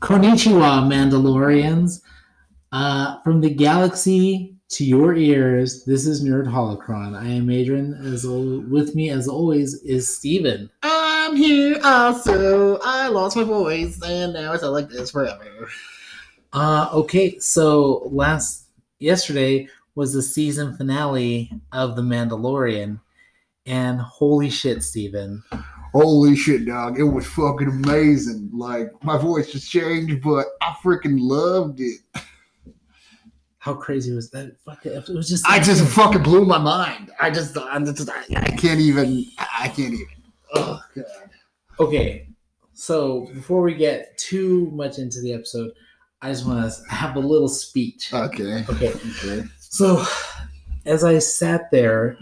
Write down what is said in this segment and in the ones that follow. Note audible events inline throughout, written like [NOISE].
Konnichiwa, Mandalorians. Uh, from the galaxy to your ears, this is Nerd Holocron. I am Adrian. As al- with me, as always, is Steven. I'm here also. I lost my voice and now it's like this forever. Uh, okay, so last yesterday was the season finale of The Mandalorian, and holy shit, Steven. Holy shit, dog. It was fucking amazing. Like, my voice just changed, but I freaking loved it. How crazy was that? Fuck it, it was just. I just fucking blew my mind. I just, I'm just I, I can't even, I can't even. Oh, God. Okay, so before we get too much into the episode, I just want to have a little speech. Okay. Okay, Okay. so as I sat there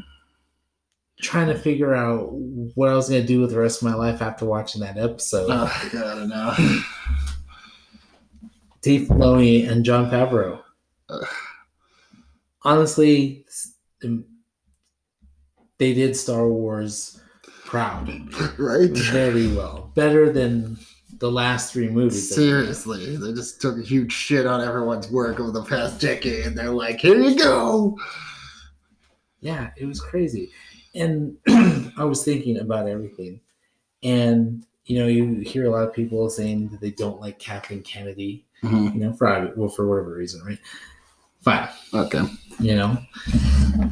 trying to figure out what I was going to do with the rest of my life after watching that episode, Oh, God, I know. [SIGHS] Dave Filoni and Jon Favreau. Ugh. Honestly, um, they did Star Wars proud [LAUGHS] right? very well, better than the last three movies. that they did. Seriously, they just took a huge shit on everyone's work over the past decade. And they're like, here you go. Yeah, it was crazy. And [CLEARS THROAT] I was thinking about everything. And, you know, you hear a lot of people saying that they don't like Kathleen Kennedy, mm-hmm. you know, for, well, for whatever reason, right? Fine, Okay. you know?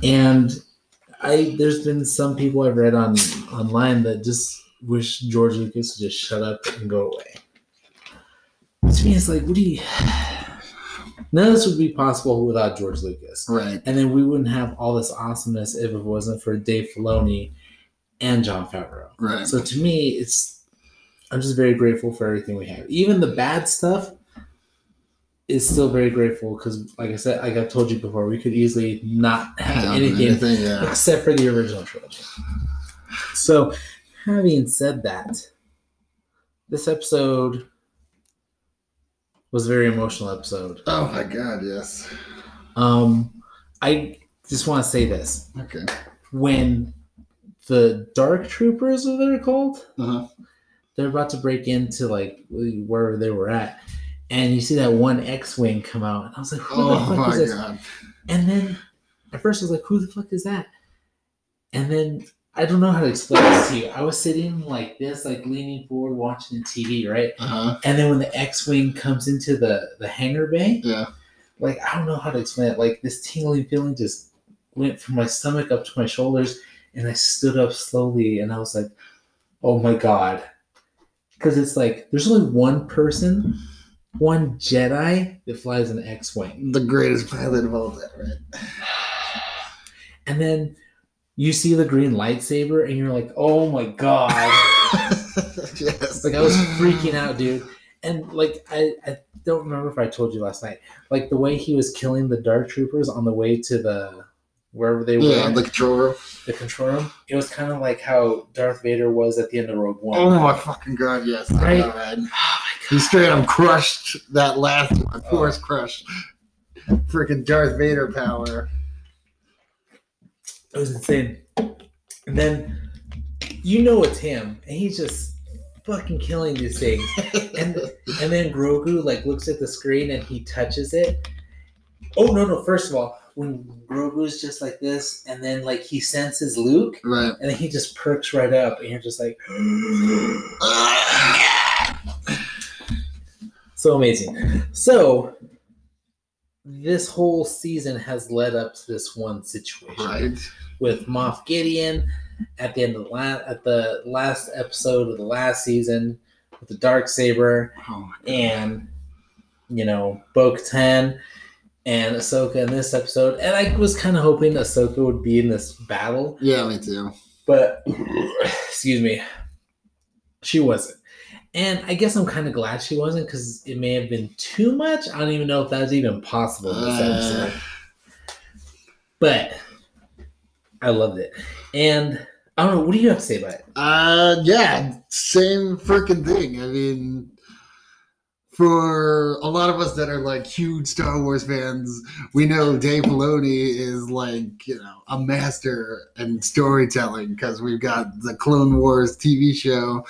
And I, there's been some people I've read on online that just wish George Lucas would just shut up and go away. To me, it's like, what do you. None of this would be possible without George Lucas. Right. And then we wouldn't have all this awesomeness if it wasn't for Dave Filoni and Jon Favreau. Right. So to me, it's I'm just very grateful for everything we have. Even the bad stuff is still very grateful because, like I said, like I've told you before, we could easily not have Yeah, anything anything, yeah. except for the original trilogy. So, having said that, this episode was a very emotional episode. Oh my god, yes. Um, I just want to say this: Okay. when the Dark Troopers, what they're called, Uh-huh. they're about to break into like wherever they were at, and you see that one X-wing come out, and I was like, "Who the Oh fuck my is this?" god. And then at first I was like, "Who the fuck is that?" And then I don't know how to explain this to you. I was sitting like this, like leaning forward, watching the TV, right? Uh-huh. And then when the X-wing comes into the the hangar bay, Yeah. like I don't know how to explain it. Like this tingling feeling just went from my stomach up to my shoulders, and I stood up slowly, and I was like, "Oh my god!" Because it's like there's only one person, one Jedi that flies an X-wing, The greatest pilot of all time, right? [SIGHS] and then you see the green lightsaber, and you're like, "Oh my god!" [LAUGHS] yes. like I was freaking out, dude. And like I, I don't remember if I told you last night, like the way he was killing the dark troopers on the way to the wherever they were, Yeah, the control room. the control room. It was kind of like how Darth Vader was at the end of Rogue One. Oh my fucking god, yes. I Right? know, man. Oh my He straight up crushed that last one. Force oh. crush. Freaking Darth Vader power. It was insane. And then you know it's him, and he's just fucking killing these things. [LAUGHS] And and then Grogu like looks at the screen and he touches it. Oh no no! First of all, when Grogu's just like this, and then like he senses Luke, right. and then he just perks right up, and you're just like, [GASPS] so amazing. So this whole season has led up to this one situation right. With Moff Gideon at the end of the last at the last episode of the last season with the dark saber Oh and you know Bo Katan and Ahsoka in this episode. And I was kind of hoping Ahsoka would be in this battle, Yeah, me too. but [CLEARS THROAT] excuse me, she wasn't. And I guess I'm kind of glad she wasn't because it may have been too much. I don't even know if that was even possible in this Uh, episode. But I loved it. And I don't know, what do you have to say about it? Uh, yeah, same freaking thing. I mean, for a lot of us that are like huge Star Wars fans, we know Dave Filoni is like you know a master in storytelling because we've got the Clone Wars TV show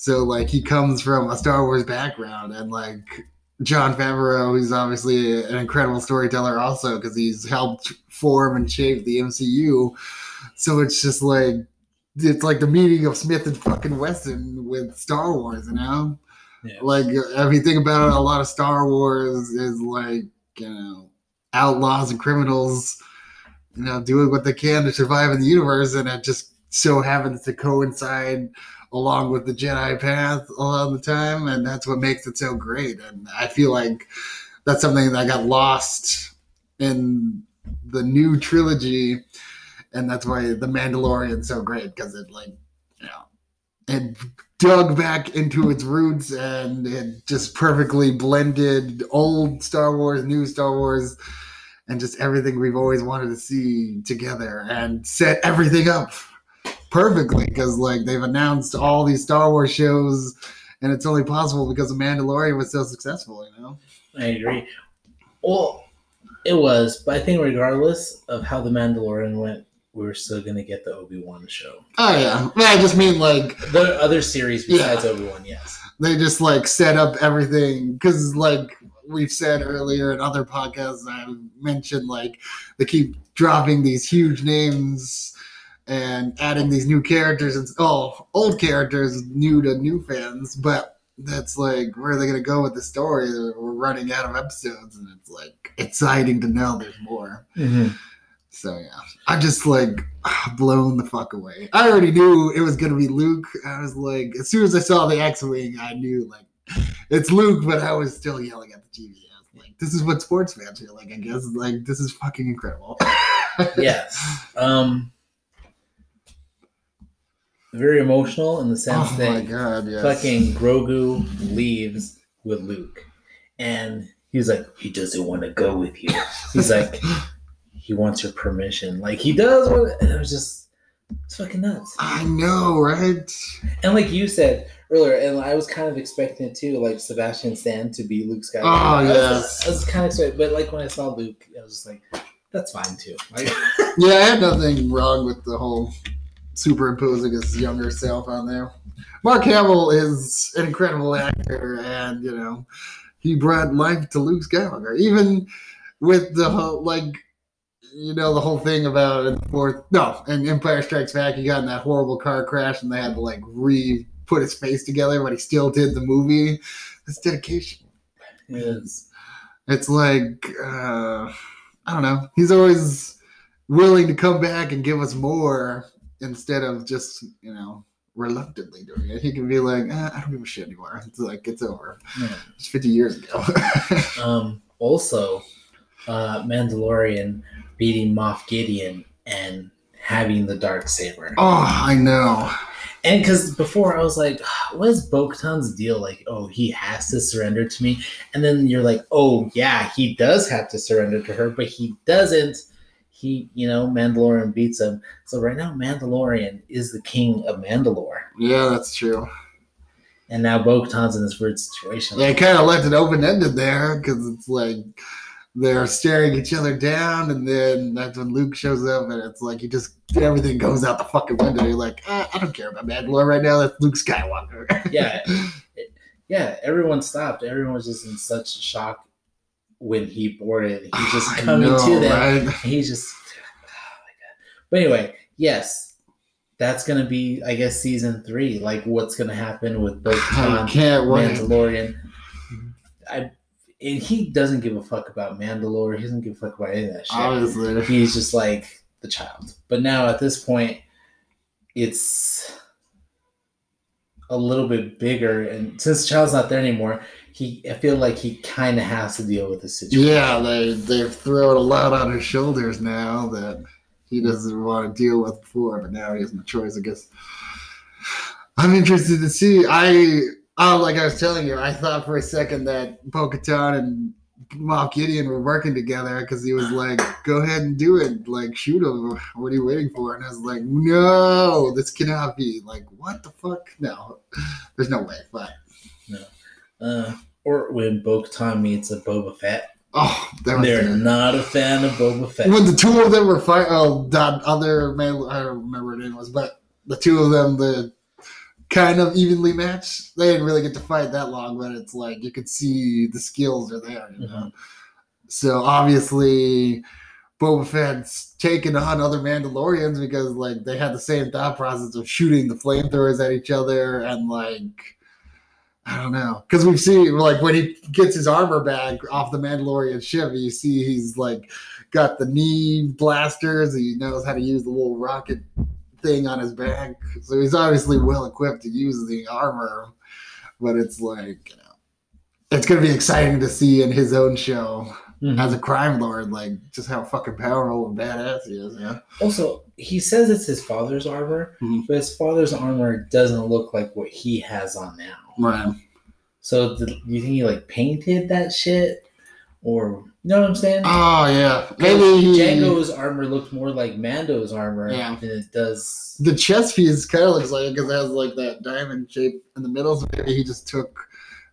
So like he comes from a Star Wars background, and like Jon Favreau, who's obviously an incredible storyteller, also because he's helped form and shape the MCU. So it's just like it's like the meeting of Smith and fucking Wesson with Star Wars, you know. Yeah. Like if you think about it, a lot of Star Wars is like you know outlaws and criminals, you know, doing what they can to survive in the universe, and it just so happens to coincide along with the Jedi path a lot of the time, and that's what makes it so great. And I feel like that's something that got lost in the new trilogy, and that's why the Mandalorian's so great because it like you know it dug back into its roots and it just perfectly blended old Star Wars, new Star Wars, and just everything we've always wanted to see together and set everything up perfectly because like they've announced all these Star Wars shows and it's only possible because the Mandalorian was so successful, you know? I agree. Well, it was, but I think regardless of how the Mandalorian went, we were still gonna get the Obi Wan show. Oh yeah. Well, I just mean like The other series besides Obi Wan, yes. they just like set up everything because like we've said earlier in other podcasts i've mentioned like they keep dropping these huge names and adding these new characters and oh old characters new to new fans but that's like where are they going to go with the story we're running out of episodes and it's like exciting to know there's more Mm-hmm. so yeah, I just like [SIGHS] blown the fuck away. I already knew it was gonna be Luke. I was like, as soon as I saw the X-wing, I knew like [SIGHS] it's Luke, but I was still yelling at the TV. I was like, this is what sports fans feel like. I guess like this is fucking incredible. [LAUGHS] Yes. Um, very emotional in the sense oh that god, yes. fucking Grogu leaves with Luke, and he's like, he doesn't want to go with you. He's like, [LAUGHS] he wants your permission. Like he does. And it was just, it's fucking nuts. I know, right? And like you said earlier, and I was kind of expecting it too, like Sebastian Stan to be Luke Skywalker. Oh, I was, yes. I was kind of excited, but like when I saw Luke, I was just like, that's fine too. Like, [LAUGHS] Yeah, I had nothing wrong with the whole superimposing his younger self on there. Mark Hamill is an incredible actor, and you know, he brought life to Luke Skywalker. Even with the whole like, you know, the whole thing about the fourth, no, and Empire Strikes Back, he got in that horrible car crash, and they had to like re put his face together, but he still did the movie. That's dedication Is it's like uh, I don't know. He's always willing to come back and give us more instead of just you know reluctantly doing it. He can be like, eh, I don't give a shit anymore. [LAUGHS] It's like it's over. yeah. It's fifty years ago. [LAUGHS] Um, also, uh, Mandalorian beating Moff Gideon and having the dark saber. oh, I know. And because before I was like, what is Bo deal? Like, oh, he has to surrender to me. And then you're like, oh, yeah, he does have to surrender to her, but he doesn't. He, you know, Mandalorian beats him. So right now, Mandalorian is the king of Mandalore. Yeah, that's true. And now Bo Katan's in this weird situation. They kind of left it open ended there because it's like they're staring each other down, and then that's when Luke shows up, and it's like he just everything goes out the fucking window. You're like, ah, I don't care about Mandalore right now. That's Luke Skywalker. yeah. [LAUGHS] Yeah, everyone stopped. Everyone was just in such shock when he boarded. He's just [SIGHS] coming know, to them. right? He's just, oh. But anyway, yes, that's gonna be, I guess, season three. Like, what's gonna happen with [SIGHS] both I can't wait. Mandalorian? I, and he doesn't give a fuck about Mandalore. He doesn't give a fuck about any of that shit. Obviously. He's just like the child. But now at this point, it's a little bit bigger, and since the child's not there anymore, he I feel like he kind of has to deal with the situation. Yeah, they they've thrown a lot on his shoulders now that he doesn't want to deal with before, but now he has no choice. I guess. I'm interested to see. I oh, like I was telling you, I thought for a second that Bo-Katan and Moff Gideon were working together because he was like, "Go ahead and do it, like shoot him. What are you waiting for?" And I was like, "No, this cannot be. Like, what the fuck? No, there's no way." But Uh, or when Bo Katan meets a Boba Fett, oh, they're not a fan of Boba Fett. when the two of them were fighting, oh, that other man, I don't remember what it was, but the two of them, the kind of evenly matched. They didn't really get to fight that long, but it's like you could see the skills are there. You know? Mhm. So obviously, Boba Fett's taking on other Mandalorians because like they had the same thought process of shooting the flamethrowers at each other and like. I don't know, because we've seen like when he gets his armor back off the Mandalorian ship, you see he's like got the knee blasters. He knows how to use the little rocket thing on his back. So he's obviously well equipped to use the armor. But it's like, you know, it's going to be exciting to see in his own show Mhm. as a crime lord, like just how fucking powerful and badass he is. Yeah. Also, he says it's his father's armor, Mhm. but his father's armor doesn't look like what he has on now. Right. So, do you think he like painted that shit, or you know what I'm saying? Oh, yeah. Maybe Jango's armor looked more like Mando's armor Yeah. than it does. the chest piece kind of looks like it because it has like that diamond shape in the middle. So maybe he just took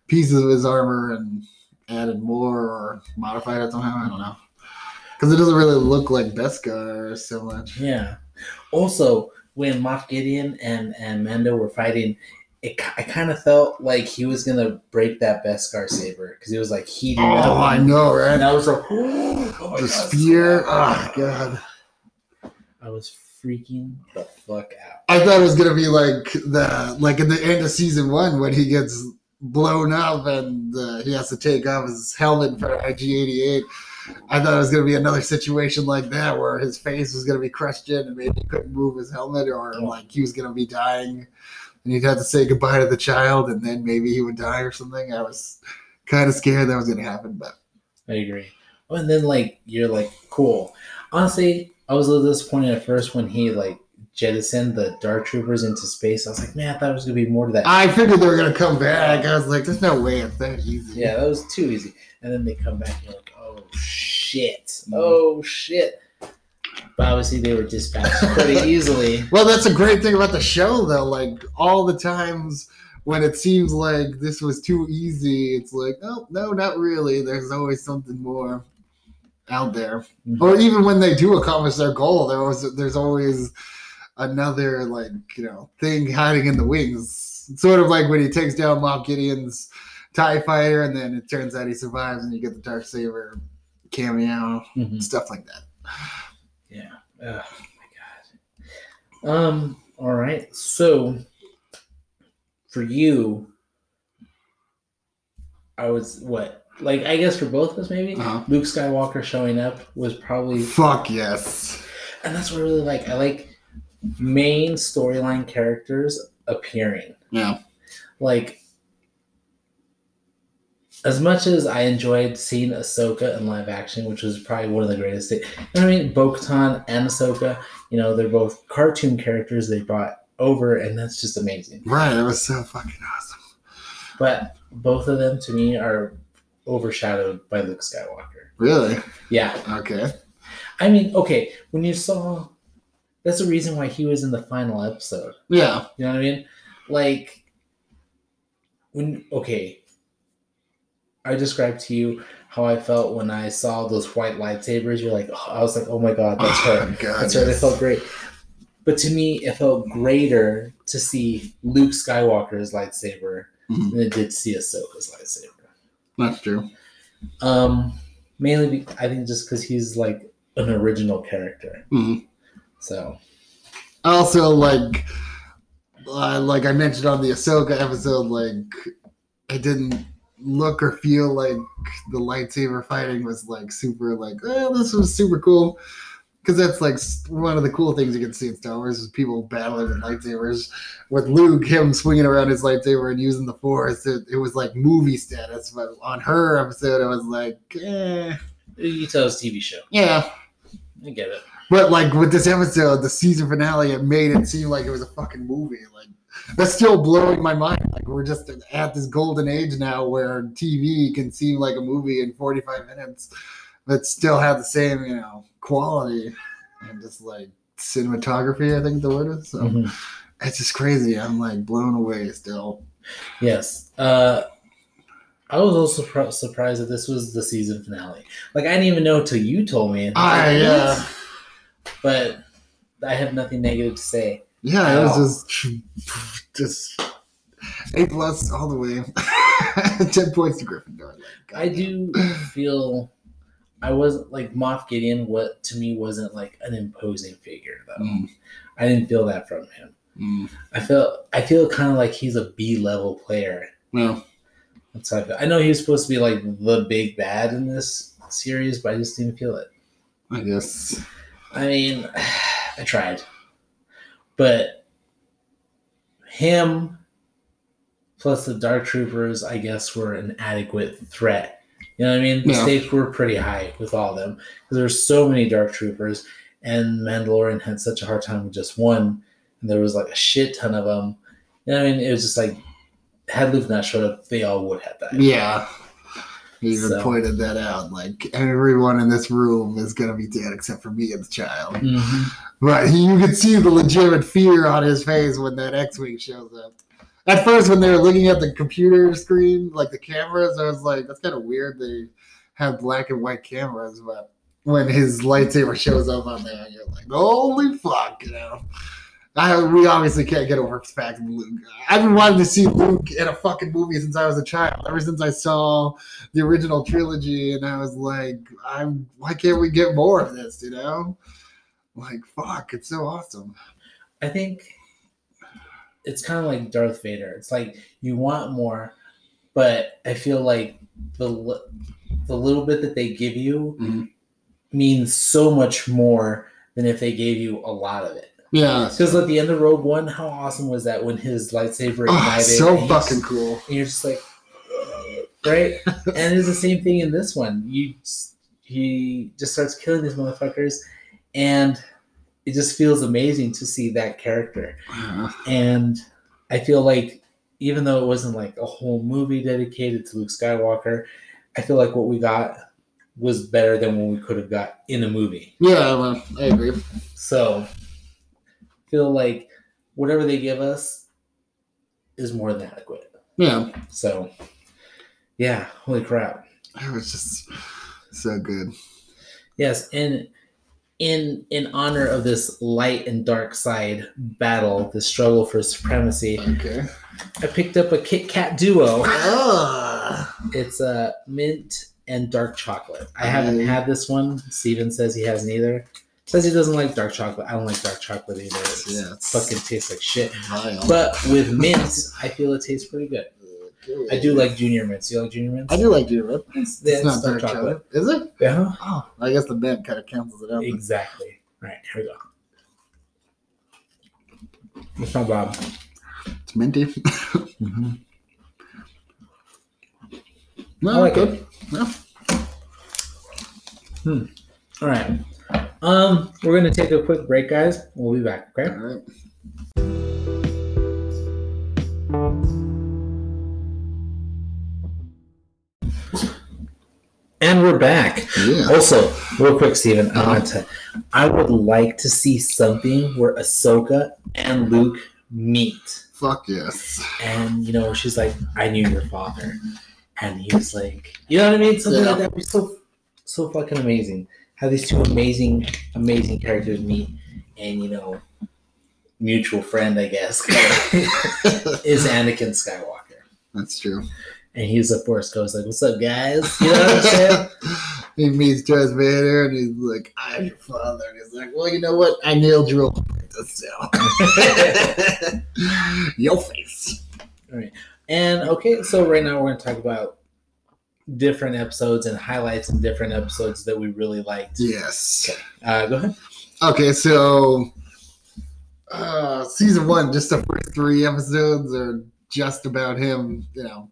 pieces of his armor and added more or modified it somehow. I don't know. Because it doesn't really look like Beskar so much. Yeah. Also, when Moff Gideon and and Mando were fighting, it I kind of felt like he was gonna break that Beskar saber because he was like heating up. Oh, I know, And right? I was like, oh my The God, spear. so Oh. God. I was freaking the fuck out. I thought it was gonna be like the like in the end of season one when he gets blown up and uh, he has to take off his helmet in front of IG88. I thought it was gonna be another situation like that where his face was gonna be crushed in and maybe he couldn't move his helmet or like he was gonna be dying and he'd have to say goodbye to the child and then maybe he would die or something. I was kind of scared that was gonna happen, but I agree. Oh, and then like you're like cool. Honestly, I was a little disappointed at first when he like jettisoned the Dark Troopers into space. I was like, man, I thought it was gonna be more to that. I figured they were gonna come back. I was like, there's no way it's that easy. Yeah, that was too easy. And then they come back and you're like, oh shit. Mm. Oh shit. But obviously they were dispatched pretty [LAUGHS] easily. Well, that's a great thing about the show, though. Like all the times when it seems like this was too easy, it's like, no, no, not really. There's always something more out there. Mhm. Or even when they do accomplish their goal, there was there's always another like you know thing hiding in the wings. Sort of like when he takes down Moff Gideon's Tie Fighter, and then it turns out he survives, and you get the Dark Saber cameo, Mhm. stuff like that. Yeah. Oh my god. Um. All right. So, for you, I was what? Like, I guess for both of us, maybe Uh-huh. Luke Skywalker showing up was probably, Fuck yes. and that's what I really like. I like main storyline characters appearing. Yeah. Like, as much as I enjoyed seeing Ahsoka in live action, which was probably one of the greatest things. You know what I mean? Bo and Ahsoka, you know, they're both cartoon characters they brought over, and that's just amazing. Right. It was so fucking awesome. But both of them, to me, are overshadowed by Luke Skywalker. Really? Yeah. Okay. I mean, okay, when you saw. That's the reason why he was in the final episode. Yeah. You know what I mean? Like when okay, I described to you how I felt when I saw those white lightsabers. You're like, oh, I was like, oh my god, that's [LAUGHS] her. Oh, God, that's her. It felt great. But to me, it felt greater to see Luke Skywalker's lightsaber Mhm. than it did to see Ahsoka's lightsaber. That's true. Um, mainly, be, I think just because he's like an original character. Mhm. So Also, like, uh, like I mentioned on the Ahsoka episode, like I didn't look or feel like the lightsaber fighting was like super, like, oh, this was super cool. Because that's like one of the cool things you can see in Star Wars is people battling with lightsabers. With Luke, him swinging around his lightsaber and using the Force, it, it was like movie status. But on her episode, it was like, eh, you tell it's a TV show. yeah, I get it. But like with this episode, the season finale, it made it seem like it was a fucking movie. Like that's still blowing my mind. Like we're just at this golden age now where TV can seem like a movie in 45 minutes, but still have the same, you know, quality and just like cinematography. I think the word is. So Mhm. it's just crazy. I'm like blown away still. Yes. Uh, I was also pro- surprised that this was the season finale. Like I didn't even know till you told me. And I like, yeah. But I have nothing negative to say. Yeah, it was just just A plus all the way. [LAUGHS] Ten points to Gryffindor. Like, I do feel I wasn't like Moff Gideon. What to me wasn't like an imposing figure though. Mm, I didn't feel that from him. mm. I feel I feel kind of like he's a B level player. Well, That's how I feel. I know he was supposed to be like the big bad in this series, but I just didn't feel it. I guess. I mean, [SIGHS] I tried, but him plus the Dark Troopers, I guess, were an adequate threat. You know what I mean? The Yeah. stakes were pretty high with all of them because there there's so many Dark Troopers, and Mandalorian had such a hard time with just one, and there was like a shit ton of them. You know what I mean? It was just like had Luke not showed up, they all would have died. Yeah. He even So- pointed that out. Like everyone in this room is gonna be dead except for me and the child. Mhm. But he, you could see the legitimate fear on his face when that X-wing shows up. At first, when they were looking at the computer screen, like the cameras, I was like, "That's kind of weird." They have black and white cameras, but when his lightsaber shows up on there, you're like, "Holy fuck!" You know. I, we obviously can't get over fact of Luke. I've been wanting to see Luke in a fucking movie since I was a child. Ever since I saw the original trilogy, and I was like, "I'm why can't we get more of this?" You know. Like fuck, it's so awesome. I think it's kind of like Darth Vader. It's like you want more, but I feel like the the little bit that they give you Mhm. means so much more than if they gave you a lot of it. Yeah, Because at the end of Rogue One, how awesome was that when his lightsaber oh, ignited? so and just- fucking cool. and you're just like, right? [LAUGHS] and it's the same thing in this one. You he just starts killing these motherfuckers, and it just feels amazing to see that character. Ah. And I feel like even though it wasn't like a whole movie dedicated to Luke Skywalker, I feel like what we got was better than what we could have got in a movie. Yeah, well, I agree. So feel like whatever they give us is more than adequate. Yeah, So yeah, holy crap. it was just so good. Yes, and in in honor of this light and dark side battle, the struggle for supremacy, Okay. I picked up a Kit Kat duo. Ah, It's a mint and dark chocolate. I haven't had this one. Steven says he hasn't either. Says he doesn't like dark chocolate. I don't like dark chocolate either. It's Yeah, fucking tastes like shit. But with mint, I feel it tastes pretty good. I do like junior mints. You like junior mints? I do like Junior Mints. It's, It's it's not dark chocolate. chocolate. Is it? Yeah. Oh, I guess the mint kind of cancels it out. Exactly. All right, here we go. It's not bad. It's minty. [LAUGHS] Mm-hmm. no, I like good. it. Yeah. Hmm. All right. Um, we're gonna take a quick break, guys. We'll be back. Okay. All right. And we're back. Yeah. Also, real quick, Steven, I Uh-huh. want to. I would like to see something where Ahsoka and Luke meet, Fuck yes. and you know, she's like, "I knew your father," and he's like, "You know what I mean?" Something Yeah. like that would be so, so fucking amazing. Have these two amazing, amazing characters meet, and you know, mutual friend, I guess, [LAUGHS] is Anakin Skywalker. That's true. And he's a Force Ghost, like, "What's up, guys?" You know what I'm saying? [LAUGHS] he meets Darth Vader and he's like, I'm your father. And he's like, Well, you know what? I nailed you all so. Your face. All right. And okay, so right now we're going to talk about different episodes and highlights in different episodes that we really liked. Yes. Uh, go ahead. Okay, so uh season one, just the first three episodes are just about him, you know,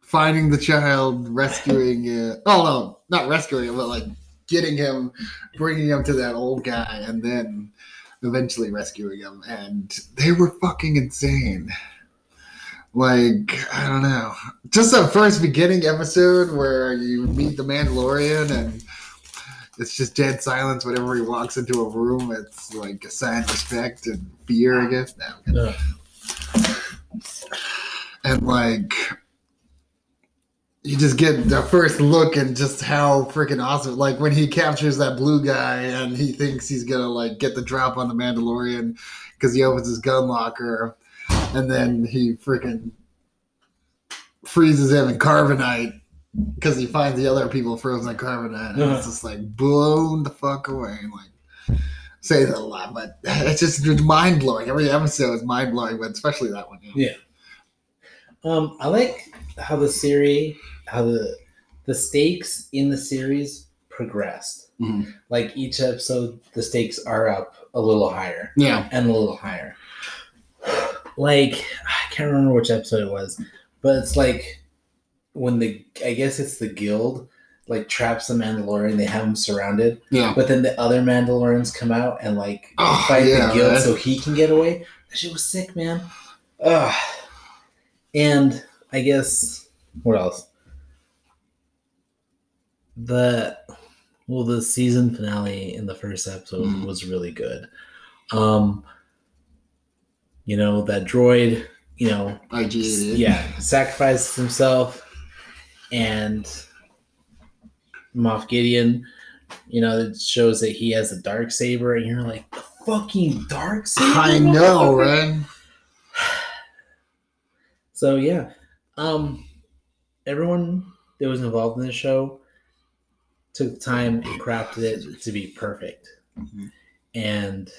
finding the child, rescuing it. Oh no, not rescuing him, but like getting him, bringing him to that old guy, and then eventually rescuing him. And they were fucking insane. Like, I don't know. Just the first beginning episode where you meet the Mandalorian and it's just dead silence whenever he walks into a room. It's like a sign of respect and fear, I guess. No. And like, you just get the first look and just how freaking awesome. Like when he captures that blue guy and he thinks he's gonna like get the drop on the Mandalorian because he opens his gun locker, and then he freaking freezes him in carbonite because he finds the other people frozen in carbonite. And Uh-huh. it's just like blown the fuck away. Like, say that a lot, but [LAUGHS] it's just mind blowing. Every episode is mind blowing, but especially that one. know. Yeah. Um, I like how the series, how the the stakes in the series progressed. Mhm. Like each episode, the stakes are up a little higher Yeah. and a little higher. Like I can't remember which episode it was, but it's like when the I guess it's the guild like traps the Mandalorian. They have him surrounded, Yeah. but then the other Mandalorians come out and like Oh, fight yeah, the guild man. so he can get away. That shit was sick, man. Ugh. And I guess what else? The well, the season finale in the first episode Mm. was really good. Um, you know that droid, you know, IG88. yeah, sacrifices himself, and Moff Gideon, you know, it shows that he has a dark saber, and you're like, the fucking dark saber. I know, right? [SIGHS] So yeah, um, everyone that was involved in the show took time and crafted it to be perfect, Mhm. and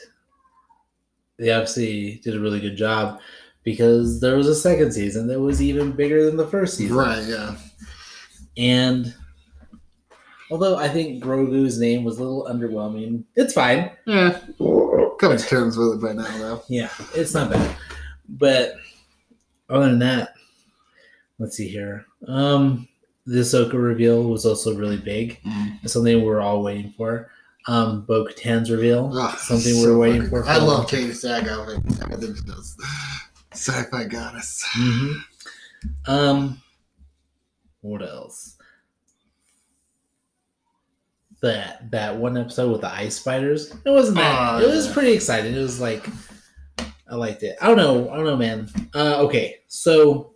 they obviously did a really good job because there was a second season that was even bigger than the first season, Right, yeah. And although I think Grogu's name was a little underwhelming, it's fine. Yeah. Come to terms with it by now, though. Yeah, it's not bad. But other than that, let's see here. Um, the Ahsoka reveal was also really big. It's something we're all waiting for. Um, Bo Katan's reveal, Ah, something so we're waiting for. I love Katee Sackhoff. I think she does. Sci-fi goddess. hmm Um, what else? That that one episode with the ice spiders. It wasn't that. Oh, it was pretty exciting. It was like I liked it. I don't know. I don't know, man. Uh, okay, so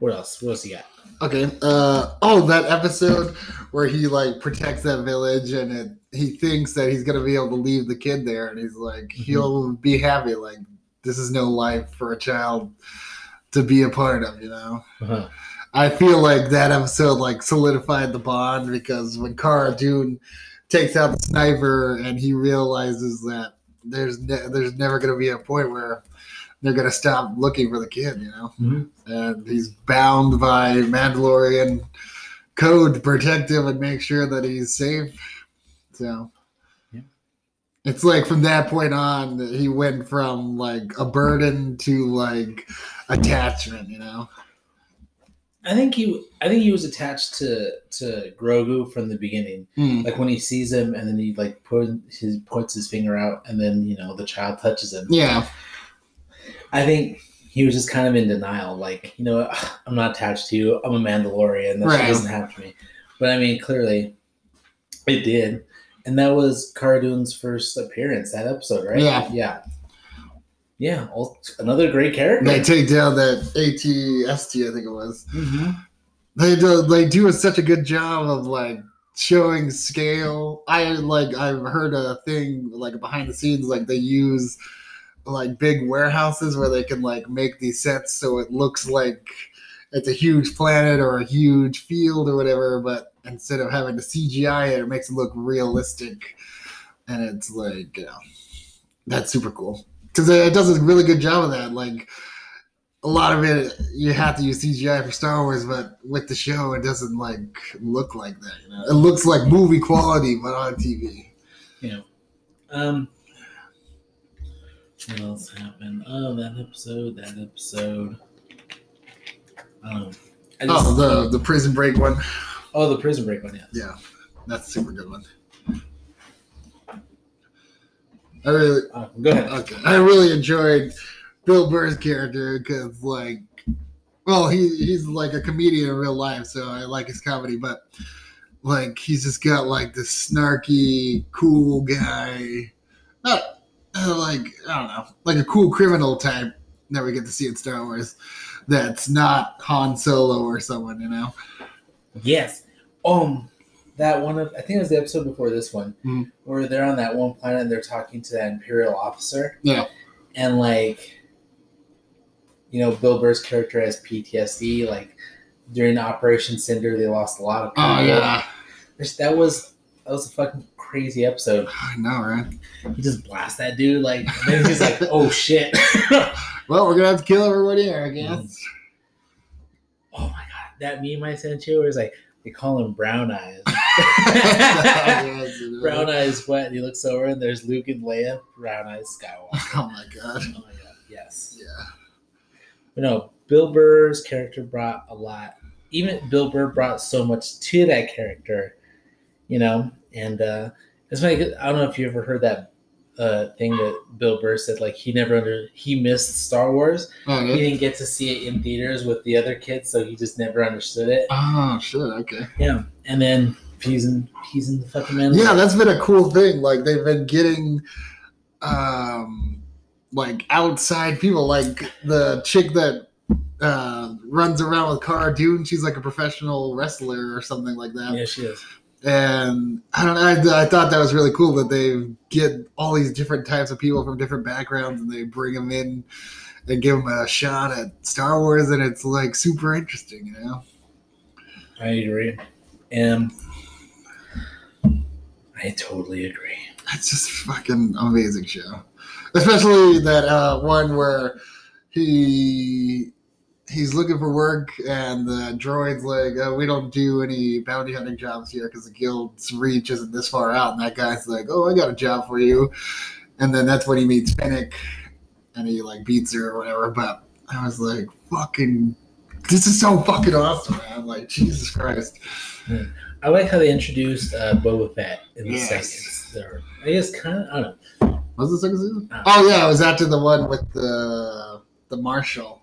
what else? What else you got? Okay. Uh oh, that episode where he like protects that village and it, he thinks that he's gonna be able to leave the kid there, and he's like, Mm-hmm. he'll be happy. Like this is no life for a child to be a part of, you know. Uh-huh. I feel like that episode like solidified the bond because when Cara Dune takes out the sniper and he realizes that there's ne- there's never going to be a point where they're to stop looking for the kid, you know, Mhm. and he's bound by Mandalorian code to protect him and make sure that he's safe. So. Yeah. It's like from that point on, he went from like a burden to like attachment, you know. I think he. I think he was attached to to Grogu from the beginning. Hmm. Like when he sees him, and then he like put his puts his finger out, and then you know the child touches him. Yeah, I think he was just kind of in denial, like you know, I'm not attached to you. I'm a Mandalorian. That shit Right. doesn't happen to me. But I mean, clearly, it did, and that was Cara Dune's first appearance. That episode, right? Yeah. yeah, yeah. well, Another great character. they take down that ATST, I think it was. Mhm. They do they do such a good job of like showing scale. I like I've heard a thing like behind the scenes like they use like big warehouses where they can like make these sets so it looks like it's a huge planet or a huge field or whatever, but instead of having to CGI it, it makes it look realistic. And it's like, you know, that's super cool. Because it does a really good job of that. Like, a lot of it you have to use CGI for Star Wars, but with the show, it doesn't like look like that. You know, it looks like movie quality, but on TV. Um, what else happened? Oh, that episode. That episode. Um, I just, Oh, the the Prison Break one. oh, the Prison Break one. Yeah. Yeah, that's a super good one. I really Uh, go ahead. okay. I really enjoyed Bill Burr's character because, like, well, he he's like a comedian in real life, so I like his comedy. But like, he's just got like this snarky, cool guy, not [LAUGHS] like I don't know, like a cool criminal type that we get to see in Star Wars. That's not Han Solo or someone, you know. Yes. Um, that one of I think it was the episode before this one Mhm. where they're on that one planet and they're talking to that Imperial officer Yeah. and like you know, Bill Burr's character has PTSD. Like during Operation Cinder, they lost a lot of people. Oh yeah, That was that was a fucking crazy episode. [SIGHS] I know, right? He just blasts that dude like, then he's like, "Oh shit!" [LAUGHS] [LAUGHS] Well, we're gonna have to kill everybody here, I guess. oh my god, that meme I sent you, where it's like they call him Brown Eyes. Yes, you know. Brown Eyes wet, and he looks over, and there's Luke and Leia. Brown Eyes Skywalker. [LAUGHS] Oh my god. Oh my god, yes. Yeah. But no, Bill Burr's character brought a lot. Even Bill Burr brought so much to that character, you know. And uh, it's like I don't know if you ever heard that uh, thing that Bill Burr said. Like he never under he missed Star Wars. Oh, He didn't get to see it in theaters with the other kids, so he just never understood it. oh shit. Okay. Yeah, and then he's in he's in the fucking man. Yeah, that's been a cool thing. Like they've been getting, um, like outside people. Like the chick that uh, runs around with Cara Dune. She's like a professional wrestler or something like that. yeah, she is. And I don't know. I, I thought that was really cool that they get all these different types of people from different backgrounds and they bring them in and give them a shot at Star Wars, and it's like super interesting, you know. I agree, and I totally agree. It's just a fucking amazing show, especially that uh, one where he he's looking for work and the droid's like, uh, "We don't do any bounty hunting jobs here because the guild's reach isn't this far out." And that guy's like, "Oh, I got a job for you," and then that's when he meets Fennec, and he like beats her or whatever. But I was like, "Fucking." This is so fucking awesome, man! I'm like Jesus Christ! I like how they introduced uh, Boba Fett in the Yes. second. Or, I guess kind of. I don't know. Was the second season? Uh, Oh yeah, it was after the one with the the marshal.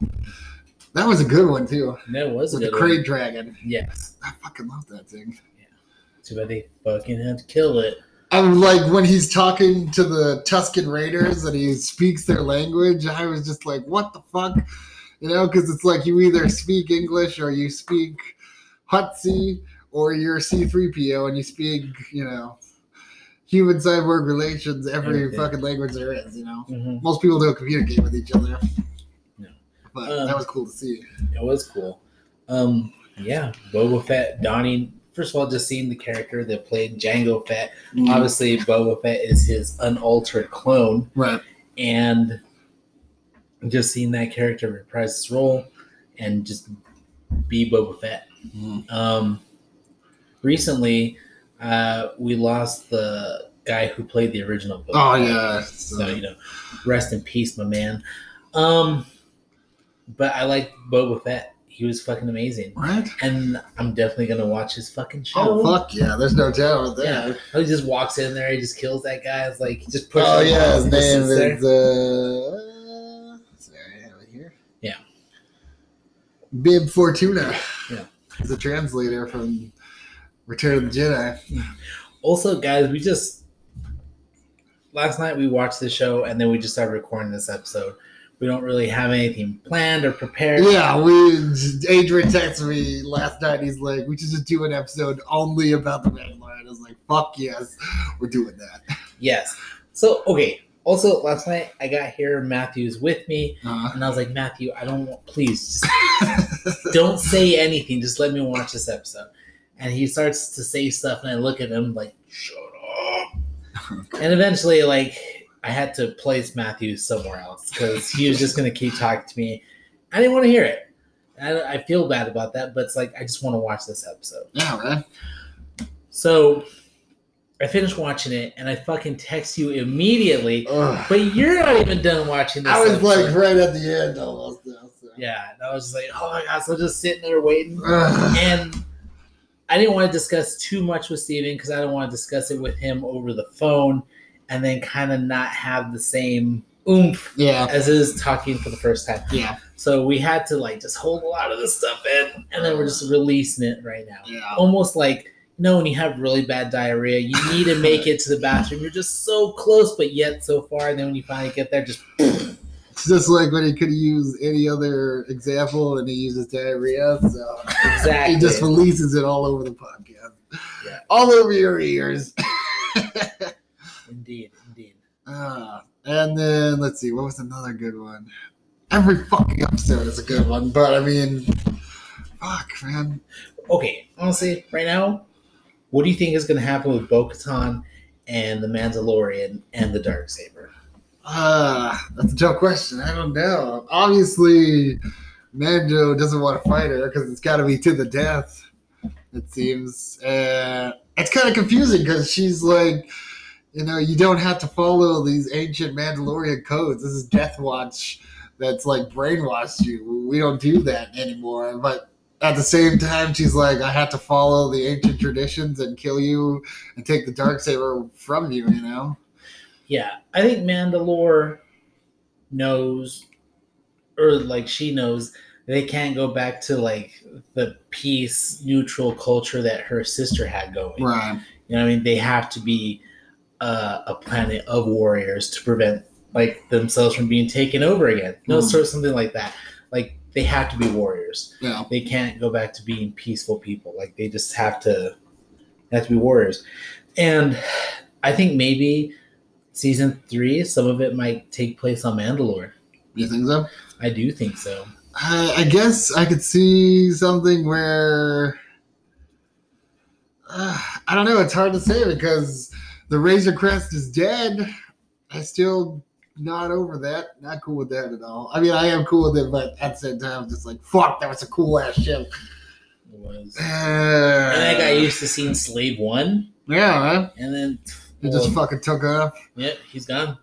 That was a good one too. That was a With the good Krayt one. Dragon. Yes. I fucking love that thing. Too bad they fucking had to kill it. I'm like when he's talking to the Tusken Raiders and he speaks their language. I was just like, what the fuck, you know? Because it's like you either speak English or you speak Huttese or you're C3PO and you speak, you know, human cyborg relations. Every Everything. fucking language there is, you know. hmm Most people don't communicate with each other. But Um, that was cool to see. It was cool. Um, yeah, Boba Fett donning. First of all, just seeing the character that played Jango Fett. Mm. Obviously, Boba Fett is his unaltered clone, Right. and just seeing that character reprise his role and just be Boba Fett. Um, recently, uh, we lost the guy who played the original Boba Oh Fett. yeah. So you know, rest in peace, my man. Um, but I like Boba Fett. He was fucking amazing, right? and I'm definitely gonna watch his fucking show. Oh fuck yeah! There's no doubt with Yeah, he just walks in there, he just kills that guy. It's like just pushes. Oh yeah, his name there. is uh, sorry, I have it here. Yeah. Bib Fortuna. Yeah. He's a translator from Return of the Jedi. Also, guys, we just last night we watched the show, and then we just started recording this episode. We don't really have anything planned or prepared. Yeah, we Adrian texted me last night. He's like, "We should just do an episode only about the Mandalorian." I was like, "Fuck yes, we're doing that." Yes. So okay. Also, last night I got here. Matthew's with me, Uh, and I was like, Matthew, I don't want. Please, [LAUGHS] don't say anything. Just let me watch this episode. And he starts to say stuff, and I look at him like, shut up. [LAUGHS] And eventually, like, I had to place Matthew somewhere else because he was just going to keep talking to me. I didn't want to hear it. I, I feel bad about that, but it's like, I just want to watch this episode. yeah, man. So I finished watching it, and I fucking text you immediately, Ugh. but you're not even done watching this. I was episode. like right at the end almost. Yeah, and I was just like, oh my god, so I'm just sitting there waiting. Ugh. and I didn't want to discuss too much with Steven because I don't want to discuss it with him over the phone and then kind of not have the same oomph yeah, as is talking for the first time. yeah, So we had to like just hold a lot of this stuff in and then we're just releasing it right now. yeah. Almost like you know when you have really bad diarrhea, you need to make it to the bathroom. You're just so close, but yet so far. And then when you finally get there, just [LAUGHS] just like when he could use any other example, and he uses diarrhea. So exactly. he just releases it all over the podcast, Yeah. all over your ears. [LAUGHS] indeed, indeed. Ah, and then let's see, what was another good one? every fucking episode is a good one. But I mean, fuck, man. Okay, honestly, right now, what do you think is going to happen with Bo-Katan and the Mandalorian and the Dark Saber? Uh, that's a tough question. I don't know. Obviously, Mando doesn't want to fight her because it's got to be to the death. It seems. Uh, it's kind of confusing because she's like, you know, you don't have to follow these ancient Mandalorian codes. This is Death Watch that's like brainwashed you. We don't do that anymore. But at the same time, she's like, I have to follow the ancient traditions and kill you and take the dark saber from you. You know? Yeah, I think Mandalore knows, or like she knows, they can't go back to like the peace, neutral culture that her sister had going. Right. You know, what I mean, they have to be uh, a planet of warriors to prevent like themselves from being taken over again. No, Mm. sort of something like that. Like they have to be warriors. Yeah. They can't go back to being peaceful people. Like they just have to have to be warriors. And I think maybe season three, some of it might take place on Mandalore. You think so? I do think so. I, I guess I could see something where uh, I don't know. It's hard to say because the Razor Crest is dead. I still not over that. Not cool with that at all. I mean, I am cool with it, but at the same time, I'm just like, fuck, that was a cool ass ship. It was. Uh, And I got used to seeing Slave One, yeah, man. and then It just fucking took off. yep, he's gone.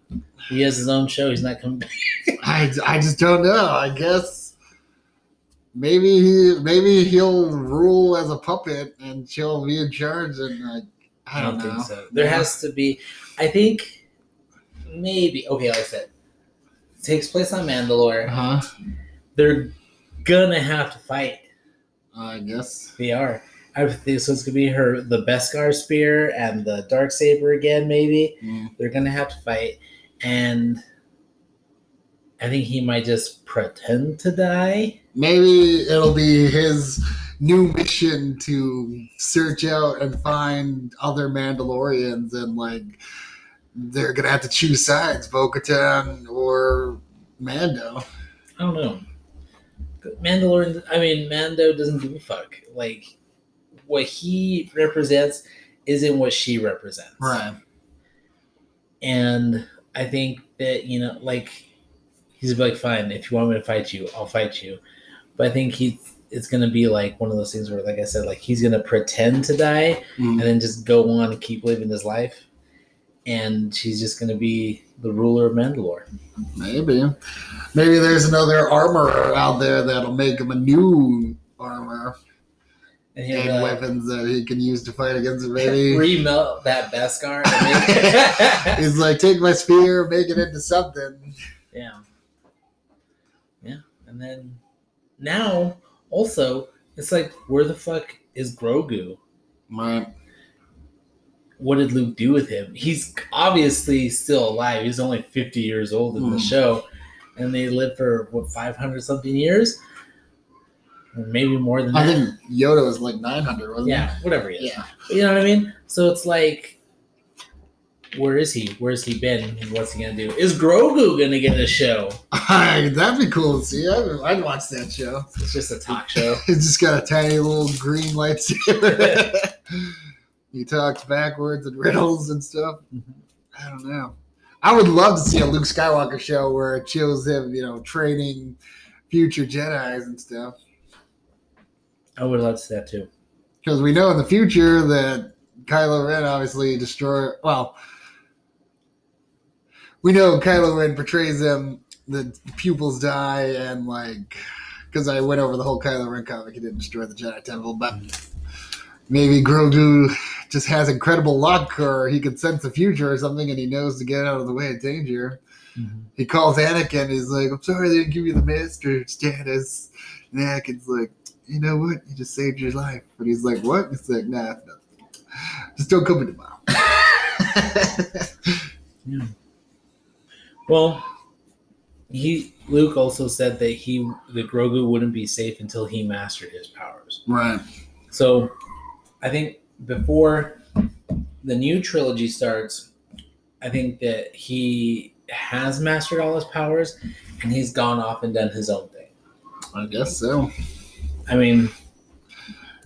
He has his own show. He's not coming back. [LAUGHS] I, I just don't know. I guess maybe he maybe he'll rule as a puppet and she'll be in charge and like I don't, know. think so. There has to be. I think maybe. Okay, like I said, takes place on Mandalore. Uh huh. They're gonna have to fight. I guess. They are. I think so. It's gonna be her the Beskar spear and the dark saber again. Maybe Mm. they're gonna have to fight, and I think he might just pretend to die. Maybe it'll be his new mission to search out and find other Mandalorians and like they're gonna have to choose sides, Bo-Katan or Mando. I don't know. Mandalorian. I mean, Mando doesn't give a fuck. Like what he represents isn't what she represents. Right. And I think that you know, like he's like, fine, if you want me to fight you, I'll fight you. But I think he it's gonna be like one of those things where, like I said, like he's gonna pretend to die Mm. and then just go on and keep living his life. And she's just gonna be the ruler of Mandalore. Maybe. Maybe there's another armorer out there that'll make him a new armor And and like, weapons that he can use to fight against it. Maybe [LAUGHS] remelt that Beskar. and make- [LAUGHS] he's like, take my spear, make it into something. yeah, yeah, and then now also it's like, where the fuck is Grogu? My, What did Luke do with him? He's obviously still alive. He's only fifty years old in the Hmm. show, and they lived for what five hundred something years, or maybe more than I that. think Yoda was like 900, wasn't he? yeah, whatever he is. Yeah. You know what I mean? So it's like, where is he? Where's he been? And what's he gonna do? Is Grogu gonna get a show? That'd be cool to see. I'd, I'd watch that show. It's just a talk show. [LAUGHS] He's just got a tiny little green lightsaber. [LAUGHS] he talks backwards and riddles and stuff. Mm-hmm. I don't know. I would love to see a Luke Skywalker show where it shows him, you know, training future Jedi's and stuff. I would love to see that too. Because we know in the future that Kylo Ren obviously destroy. Well, we know Kylo Ren portrays him. The pupils die, and like, because I went over the whole Kylo Ren comic, he didn't destroy the Jedi Temple, but maybe Grogu just has incredible luck, or he could sense the future or something, and he knows to get out of the way of danger. Mm-hmm. He calls Anakin. He's like, "I'm sorry they didn't give you the master status." And Anakin's like, "You know what? You just saved your life." But he's like, "What?" He's like, "Nah, nothing. Just don't come in tomorrow." [LAUGHS] [LAUGHS] Well, he Luke also said that he the Grogu wouldn't be safe until he mastered his powers. right. So, I think before the new trilogy starts, I think that he has mastered all his powers, and he's gone off and done his own thing. I guess so. I mean,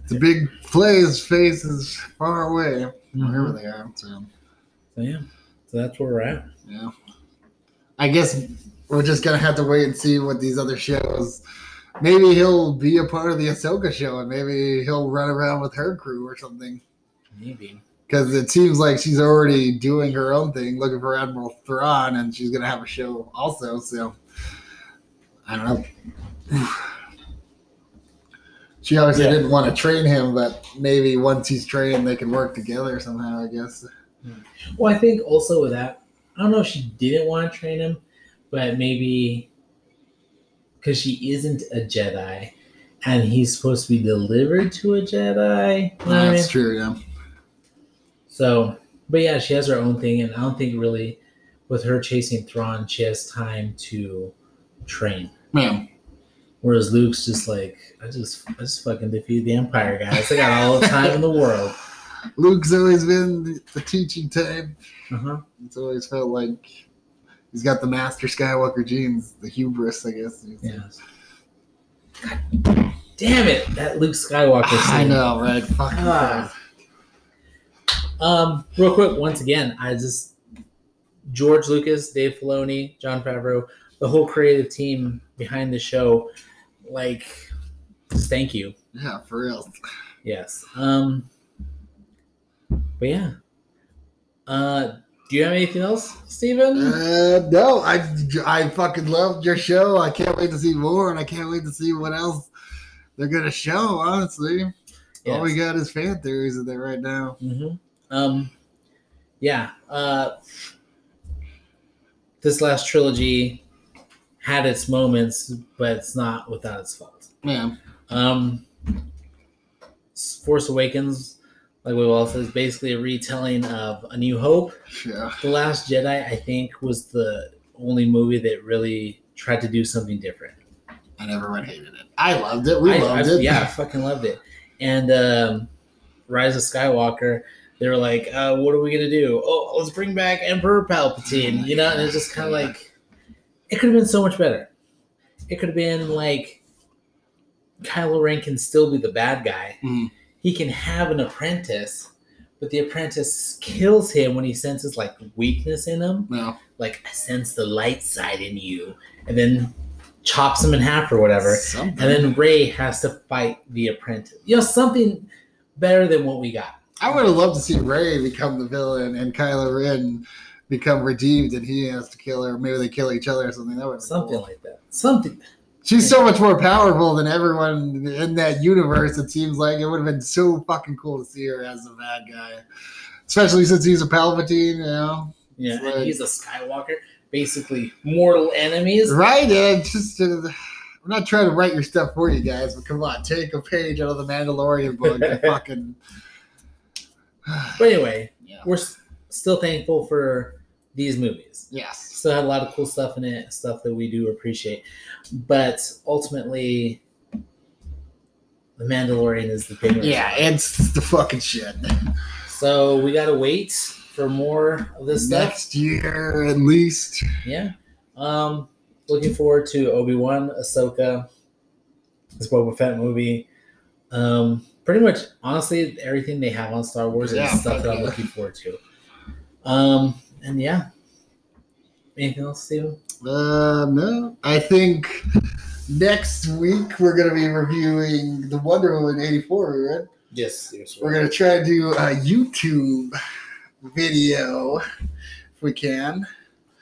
The big play's face is far away, wherever mhm. they are. So so yeah, so that's where we're at. yeah, I guess we're just gonna have to wait and see what these other shows. Maybe he'll be a part of the Ahsoka show, and maybe he'll run around with her crew or something. Maybe. Because it seems like she's already doing her own thing, looking for Admiral Thrawn, and she's gonna have a show also. So I don't know. [SIGHS] She obviously Yeah. didn't want to train him, but maybe once he's trained, they can work together somehow. I guess. Hmm. Well, I think also with that, I don't know if she didn't want to train him, but maybe because she isn't a Jedi, and he's supposed to be delivered to a Jedi. You know what I mean? That's true. Yeah. So, but yeah, she has her own thing, and I don't think really with her chasing Thrawn, she has time to train. Man, Whereas Luke's just like, I just, I just fucking defeated the Empire, guys. I got all the time in the world. Luke's always been the, the teaching type. Uh-huh. It's always felt like he's got the Master Skywalker genes, the hubris, I guess. Yes. God damn it, that Luke Skywalker. I scene. know, right? Fucking Ah. Um, real quick, once again, I just George Lucas, Dave Filoni, Jon Favreau, the whole creative team behind the show, like, just thank you. yeah, for real. Yes. Um, but yeah. Uh, do you have anything else, Steven? Uh, no, I I fucking loved your show. I can't wait to see more, and I can't wait to see what else they're gonna show. Honestly, all we got is fan theories in there right now. hmm Um, yeah. Uh, this last trilogy had its moments, but it's not without its fault. Yeah, Um, Force Awakens, like we all said, is basically a retelling of A New Hope. yeah, The Last Jedi, I think, was the only movie that really tried to do something different. and everyone hated it. I loved it. We I, loved I- it. Yeah, I fucking loved it. And um, Rise of Skywalker, they were like, uh, "What are we gonna do? Oh, let's bring back Emperor Palpatine." You know, and it's just kind of like, it could have been so much better. It could have been like, Kylo Ren can still be the bad guy. Mhm. He can have an apprentice, but the apprentice kills him when he senses like weakness in him No, like I sense the light side in you, and then chops him in half or whatever. Something. And then Rey has to fight the apprentice. You know, something better than what we got. I would have loved to see Rey become the villain and Kylo Ren become redeemed, and he has to kill her. Maybe they kill each other or something. That would Something Cool. like that. Something. She's so much more powerful than everyone in that universe. It seems like it would have been so fucking cool to see her as a bad guy, especially since he's a Palpatine. You know, Yeah, It's like- and he's a Skywalker. Basically, mortal enemies. right? And just. Uh, I'm not trying to write your stuff for you guys, but come on, take a page out of the Mandalorian book and [LAUGHS] fucking. But anyway, yeah. we're s- still thankful for these movies. Yes. Still had a lot of cool stuff in it, stuff that we do appreciate. But ultimately, The Mandalorian is the thing. Yeah, it's the fucking shit. So we gotta wait for more of this stuff. Next year, at least. Yeah. Um, looking forward to Obi Wan, Ahsoka, this Boba Fett movie. Um, pretty much, honestly, everything they have on Star Wars Yeah, is stuff that I'm looking forward to. Um, and yeah. Anything else, Steven? Uh, no. I think next week we're going to be reviewing the Wonder Woman 84, right? Yes, yes. We're going to try to do a YouTube video if we can.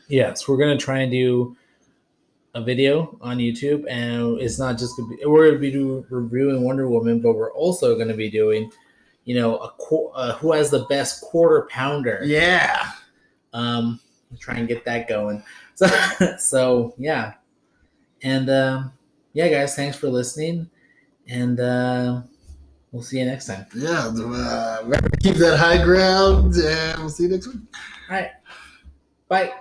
Yes, we're gonna try and do a video on YouTube, and it's not just gonna be we're gonna be do, reviewing Wonder Woman, but we're also gonna be doing, you know, a qu- uh, who has the best quarter pounder. Yeah. Um, try and get that going. [LAUGHS] So, so yeah, and um, yeah, guys, thanks for listening, and uh, we'll see you next time. Yeah. Uh, keep that high ground, and we'll see you next week. All right, bye.